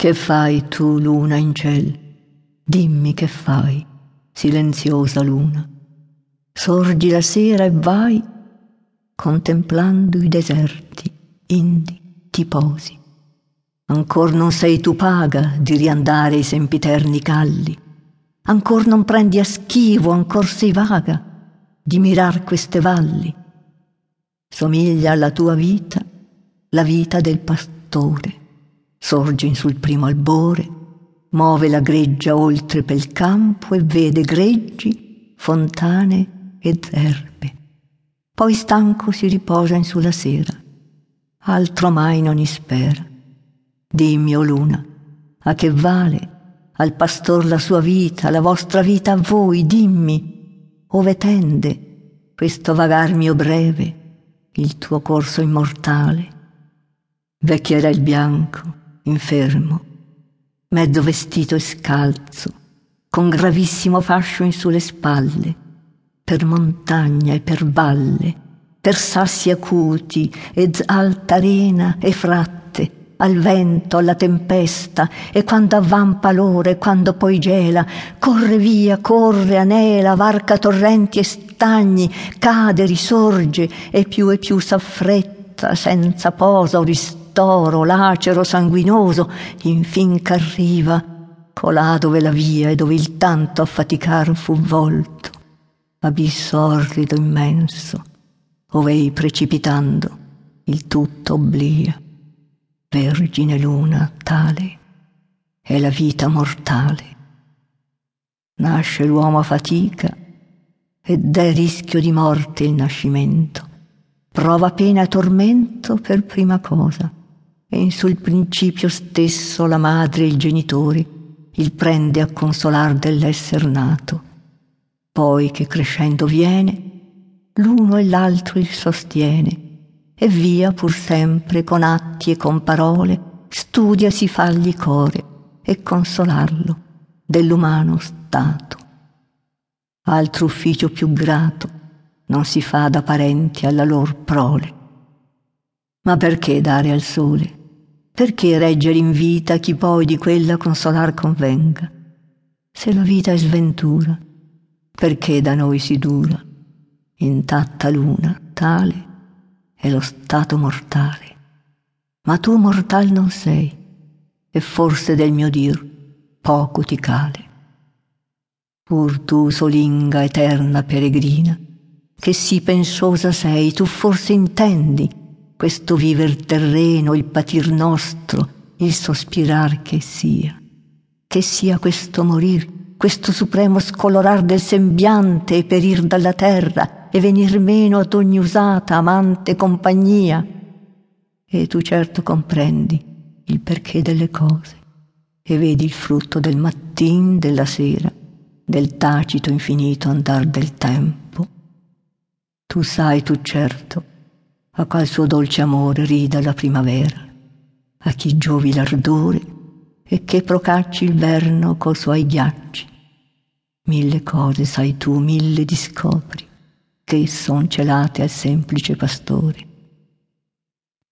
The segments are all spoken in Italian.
Che fai tu, luna in ciel? Dimmi che fai, silenziosa luna. Sorgi la sera e vai, contemplando i deserti, indi ti posi. Ancor non sei tu paga di riandare i sempiterni calli, ancor non prendi a schivo, ancor sei vaga di mirar queste valli. Somiglia alla tua vita la vita del pastore sorge sul primo albore, muove la greggia oltre pel campo e vede greggi, fontane ed erbe. Poi stanco si riposa in sulla sera, altro mai non ispera. Dimmi, o luna, a che vale al pastor la sua vita, la vostra vita a voi, dimmi, ove tende questo vagar mio breve, il tuo corso immortale. Vecchierà il bianco, infermo, mezzo vestito e scalzo, con gravissimo fascio in sulle spalle, per montagna e per valle, per sassi acuti ed alta arena e fratte, al vento, alla tempesta, e quando avvampa l'ora e quando poi gela, corre via, corre, anela, varca torrenti e stagni, cade, risorge, e più e più s'affretta, senza posa o ristoro, toro, lacero, sanguinoso, infin ch'arriva colà dove la via e dove il tanto affaticar fu volto, abisso orrido immenso, ov'ei precipitando il tutto obblia. Vergine luna tale è la vita mortale. Nasce l'uomo a fatica ed è rischio di morte il nascimento. Prova pena e tormento per prima cosa e in sul principio stesso la madre e il genitore il prende a consolar dell'esser nato. Poi che crescendo viene, l'uno e l'altro il sostiene, e via pur sempre con atti e con parole studia si fagli core e consolarlo dell'umano stato. Altro ufficio più grato non si fa da parenti alla lor prole. Ma perché dare al sole perché reggere in vita chi poi di quella consolar convenga? Se la vita è sventura, perché da noi si dura? Intatta luna, tale è lo stato mortale. Ma tu mortal non sei, e forse del mio dir poco ti cale. Pur tu solinga eterna peregrina, che sì pensosa sei, tu forse intendi questo viver terreno, il patir nostro, il sospirar che sia. Che sia questo morir, questo supremo scolorar del sembiante e perir dalla terra e venir meno ad ogni usata, amante compagnia. E tu certo comprendi il perché delle cose e vedi il frutto del mattin, della sera, del tacito infinito andar del tempo. Tu sai, tu certo, a qual suo dolce amore rida la primavera, a chi giovi l'ardore e che procacci il verno col suoi ghiacci. Mille cose sai tu, mille discopri, che son celate al semplice pastore.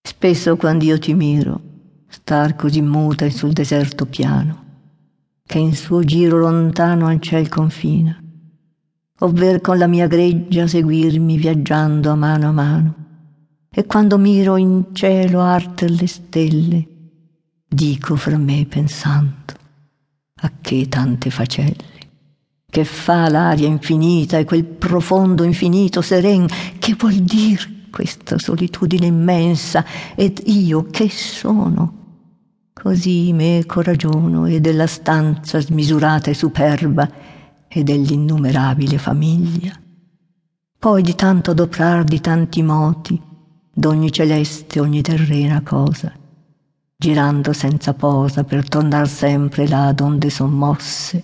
Spesso quando io ti miro, star così muta sul deserto piano, che in suo giro lontano al ciel confina, ovver con la mia greggia seguirmi viaggiando a mano a mano, e quando miro in cielo arte le stelle, dico fra me pensando, a che tante facelle, che fa l'aria infinita e quel profondo infinito seren, che vuol dir questa solitudine immensa, ed io che sono? Così meco ragiono e della stanza smisurata e superba e dell'innumerabile famiglia. Poi di tanto adoprar di tanti moti, d'ogni celeste, ogni terrena cosa, girando senza posa per tornar sempre là donde son mosse,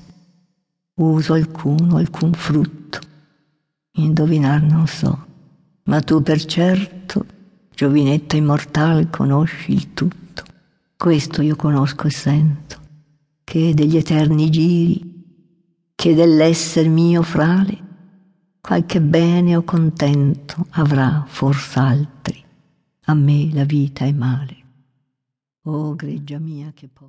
uso alcuno, alcun frutto, indovinar non so, ma tu per certo, giovinetta immortal, conosci il tutto. Questo io conosco e sento, che degli eterni giri, che dell'esser mio frale, qualche bene o contento avrà fors'altri a me la vita è male. Oh, greggia mia, che po-